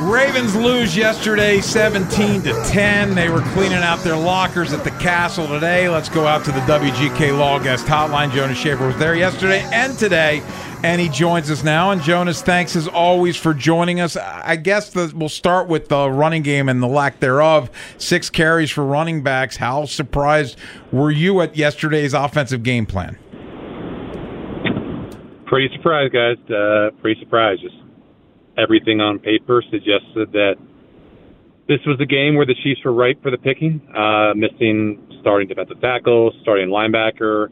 Ravens lose yesterday 17 to 10. They were cleaning out their lockers at the castle today. Let's go out to the WGK Law Guest Hotline. Jonas Shaffer was there yesterday and today and he joins us now. And Jonas, thanks as always for joining us. I guess the, we'll start with the running game and the lack thereof. Six carries for running backs. How surprised were you at yesterday's offensive game plan? Pretty surprised, guys. Uh, pretty surprised. Just everything on paper suggested that this was a game where the Chiefs were ripe for the picking, uh, missing starting defensive tackle, starting linebacker.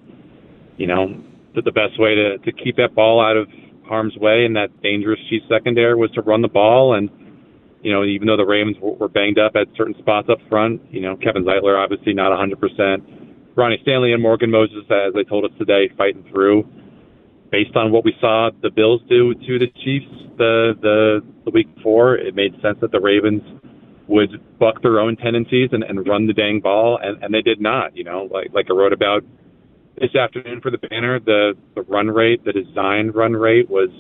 You know, that the best way to, to keep that ball out of harm's way in that dangerous Chiefs secondary was to run the ball. And, you know, even though the Ravens were banged up at certain spots up front, you know, Kevin Zeitler obviously not 100%. Ronnie Stanley and Morgan Moses, as they told us today, fighting through. Based on what we saw the Bills do to the Chiefs the the, the week before, it made sense that the Ravens would buck their own tendencies and, and run the dang ball, and, and they did not. You know, like like I wrote about this afternoon for the banner, the, the run rate, the designed run rate was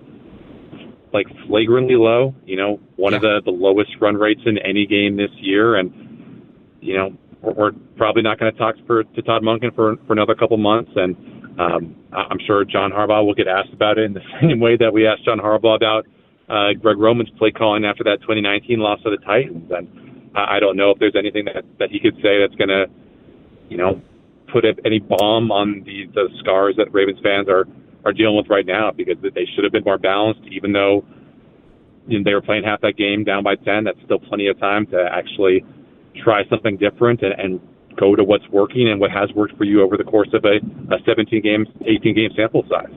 like flagrantly low. You know, one yeah. of the, the lowest run rates in any game this year. And, you know, we're, we're probably not going to talk for, to Todd Monken for, for another couple months. And um, I'm sure John Harbaugh will get asked about it in the same way that we asked John Harbaugh about uh, Greg Roman's play calling after that 2019 loss to the Titans. And I don't know if there's anything that, that he could say that's going to, you know, put any balm on the, the scars that Ravens fans are are dealing with right now because they should have been more balanced. Even though you know, they were playing half that game down by ten, that's still plenty of time to actually try something different and, and go to what's working and what has worked for you over the course of a, a 17 game, 18 game sample size.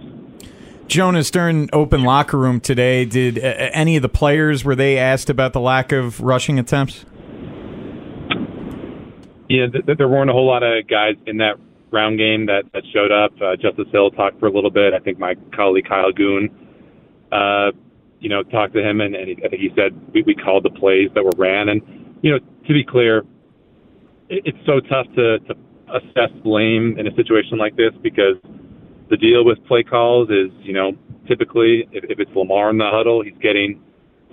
Jonas, during open locker room today, did uh, any of the players were they asked about the lack of rushing attempts? Yeah, th- there weren't a whole lot of guys in that round game that, that showed up. Uh, Justice Hill talked for a little bit. I think my colleague Kyle Goon, uh, you know, talked to him, and, and he, I think he said we, we called the plays that were ran. And you know, to be clear, it's so tough to, to assess blame in a situation like this because the deal with play calls is, you know, typically if, if it's Lamar in the huddle, he's getting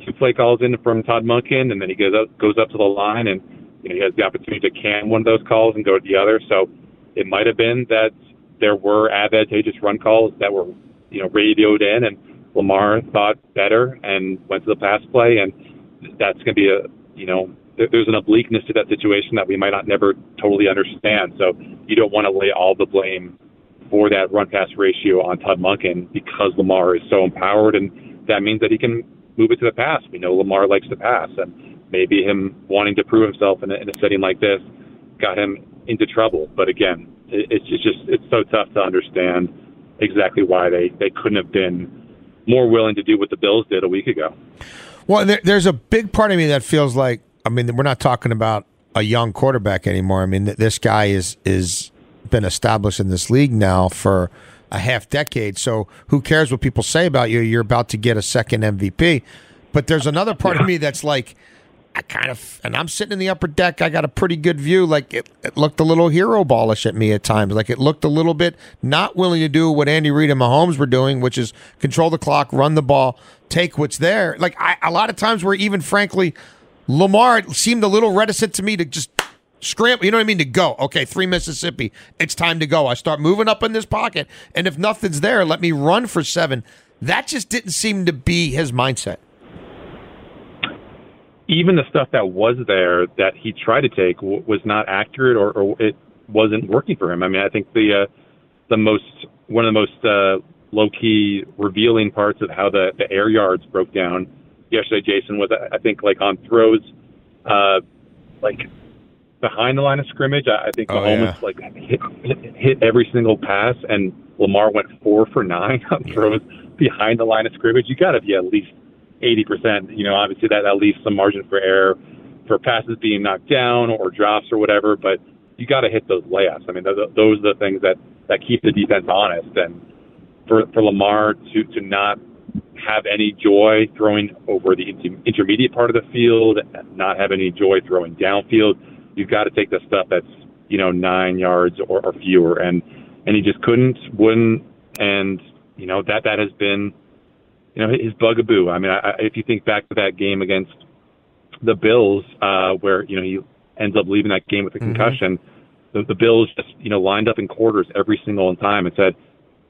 two play calls in from Todd Monken, and then he goes up goes up to the line and you know, he has the opportunity to can one of those calls and go to the other. So it might have been that there were advantageous run calls that were, you know, radioed in, and Lamar thought better and went to the pass play, and that's going to be a, you know, there's an obliqueness to that situation that we might not never totally understand. So you don't want to lay all the blame for that run pass ratio on Todd Monken because Lamar is so empowered, and that means that he can move it to the pass. We know Lamar likes to pass, and maybe him wanting to prove himself in a, in a setting like this got him into trouble. But again, it, it's just it's so tough to understand exactly why they they couldn't have been more willing to do what the Bills did a week ago. Well, there, there's a big part of me that feels like I mean we're not talking about a young quarterback anymore. I mean this guy is is been established in this league now for a half decade. So who cares what people say about you? You're about to get a second MVP. But there's another part of me that's like I kind of, and I'm sitting in the upper deck. I got a pretty good view. Like it, it looked a little hero ballish at me at times. Like it looked a little bit not willing to do what Andy Reid and Mahomes were doing, which is control the clock, run the ball, take what's there. Like I, a lot of times where even frankly, Lamar seemed a little reticent to me to just scramble. You know what I mean? To go. Okay, three Mississippi. It's time to go. I start moving up in this pocket, and if nothing's there, let me run for seven. That just didn't seem to be his mindset. Even the stuff that was there that he tried to take w- was not accurate, or, or it wasn't working for him. I mean, I think the uh, the most one of the most uh, low key revealing parts of how the the air yards broke down yesterday, Jason, was I think like on throws, uh, like behind the line of scrimmage. I, I think Oh, Mahomes yeah. like hit, hit hit every single pass, and Lamar went four for nine on throws behind the line of scrimmage. You got to be at least eighty percent. You know, obviously that that leaves some margin for error for passes being knocked down or drops or whatever, but you got to hit those layups. I mean, th- th- those are the things that that keep the defense honest. And for for Lamar to to not have any joy throwing over the intermediate part of the field, not have any joy throwing downfield, you've got to take the stuff that's you know nine yards or, or fewer, and and he just couldn't, wouldn't, and you know that that has been you know his bugaboo. I mean, I, if you think back to that game against the Bills, uh, where you know he ends up leaving that game with a concussion, the, the Bills just you know lined up in quarters every single time and said,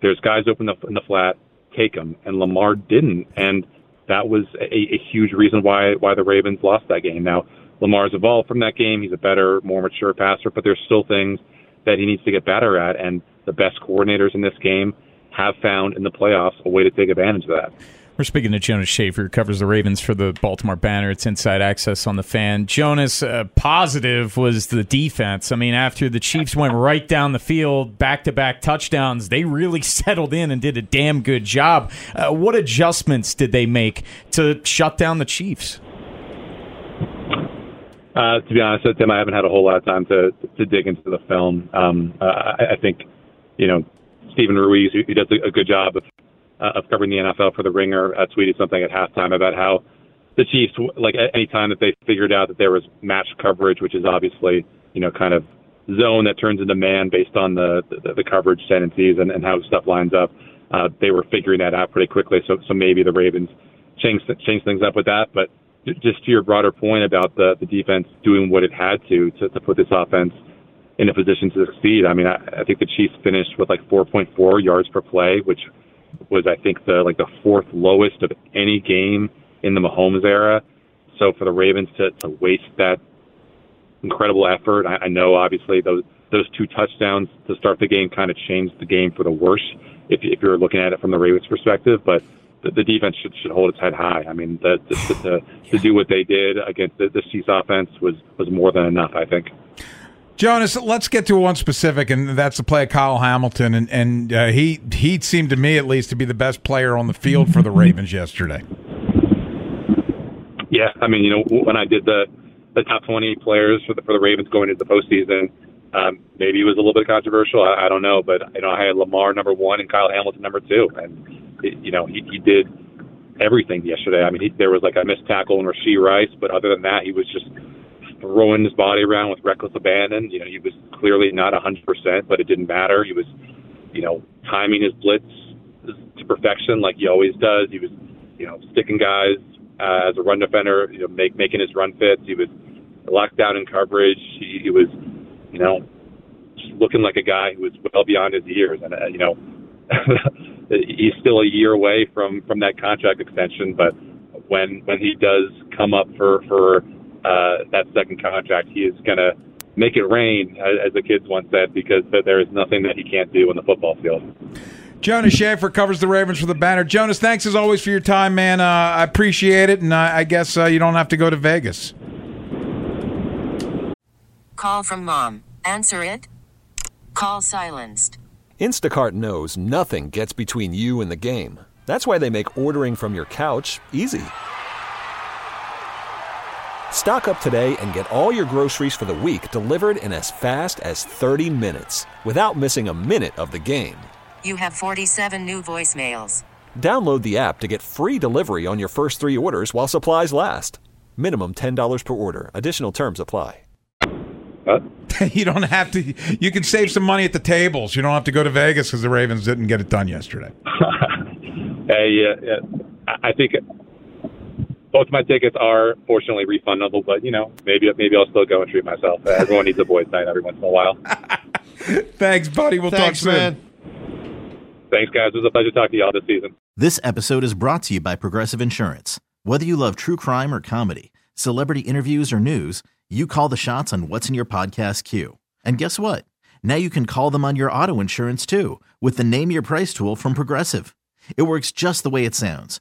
"There's guys open the, in the flat, take them," and Lamar didn't, and that was a, a huge reason why why the Ravens lost that game. Now Lamar's evolved from that game; he's a better, more mature passer, but there's still things that he needs to get better at, and the best coordinators in this game have found in the playoffs a way to take advantage of that. We're speaking to Jonas Shaffer, who covers the Ravens for the Baltimore Banner. It's Inside Access on the Fan. Jonas, uh, positive was the defense. I mean, after the Chiefs went right down the field, back to back touchdowns, they really settled in and did a damn good job. Uh, what adjustments did they make to shut down the Chiefs? Uh, to be honest with Tim, I haven't had a whole lot of time to to dig into the film. Um, uh, I, I think, you know, Steven Ruiz, who, does a good job of uh, of covering the NFL for the Ringer, uh, tweeted something at halftime about how the Chiefs, like at any time that they figured out that there was match coverage, which is obviously, you know, kind of zone that turns into man based on the the, the coverage tendencies and, and how stuff lines up. Uh, they were figuring that out pretty quickly, so so maybe the Ravens changed changed things up with that, but just to your broader point about the, the defense doing what it had to, to to put this offense in a position to succeed. I mean, I, I think the Chiefs finished with like 4.4 yards per play, which was I think the like the fourth lowest of any game in the Mahomes era. So for the Ravens to, to waste that incredible effort, I, I know obviously those those two touchdowns to start the game kind of changed the game for the worse if if you're looking at it from the Ravens perspective, but. The, the defense should, should hold its head high. I mean, the, the, to, to do what they did against the, the Chiefs offense was, was more than enough, I think. Jonas, let's get to one specific, and that's the play of Kyle Hamilton, and and uh, he he seemed to me at least to be the best player on the field for the Ravens yesterday. Yeah, I mean, you know, when I did the the top 20 players for the for the Ravens going into the postseason, um, maybe it was a little bit controversial. I, I don't know, but you know, I had Lamar number one and Kyle Hamilton number two, and it, you know, he, he did everything yesterday. I mean, he, there was like a missed tackle in Rashee Rice, but other than that, he was just throwing his body around with reckless abandon. You know, he was clearly not 100%, but it didn't matter. He was, you know, timing his blitz to perfection like he always does. He was, you know, sticking guys uh, as a run defender, you know, make, making his run fits. He was locked down in coverage. He, he was, you know, just looking like a guy who was well beyond his years. And, uh, you know, he's still a year away from, from that contract extension, but when, when he does come up for, for, uh, that second contract, he is going to make it rain, as, as the kids once said, because there is nothing that he can't do on the football field. Jonas Shaffer covers the Ravens for the Banner. Jonas, thanks as always for your time, man. Uh, I appreciate it, and I, I guess uh, you don't have to go to Vegas. Call from mom. Answer it. Call silenced. Instacart knows nothing gets between you and the game. That's why they make ordering from your couch easy. Stock up today and get all your groceries for the week delivered in as fast as 30 minutes without missing a minute of the game. You have 47 new voicemails. Download the app to get free delivery on your first three orders while supplies last. Minimum $10 per order. Additional terms apply. Uh, you don't have to. You can save some money at the tables. You don't have to go to Vegas because the Ravens didn't get it done yesterday. hey, uh, uh, I I think both my tickets are fortunately refundable, but you know, maybe maybe I'll still go and treat myself. Uh, everyone needs a boys' night every once in a while. Thanks, buddy. We'll Thanks, talk soon. man. Thanks, guys. It was a pleasure talking to y'all this season. This episode is brought to you by Progressive Insurance. Whether you love true crime or comedy, celebrity interviews or news, you call the shots on what's in your podcast queue. And guess what? Now you can call them on your auto insurance too with the Name Your Price tool from Progressive. It works just the way it sounds.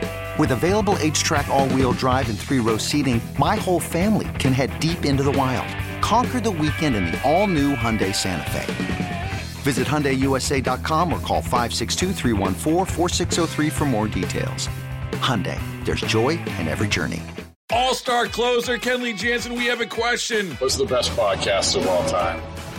With available HTRAC, all wheel drive, and three row seating, my whole family can head deep into the wild. Conquer the weekend in the all new Hyundai Santa Fe. Visit HyundaiUSA.com or call 562-314-4603 for more details. Hyundai, there's joy in every journey. All star closer Kenley Jansen, we have a question. What's the best podcast of all time?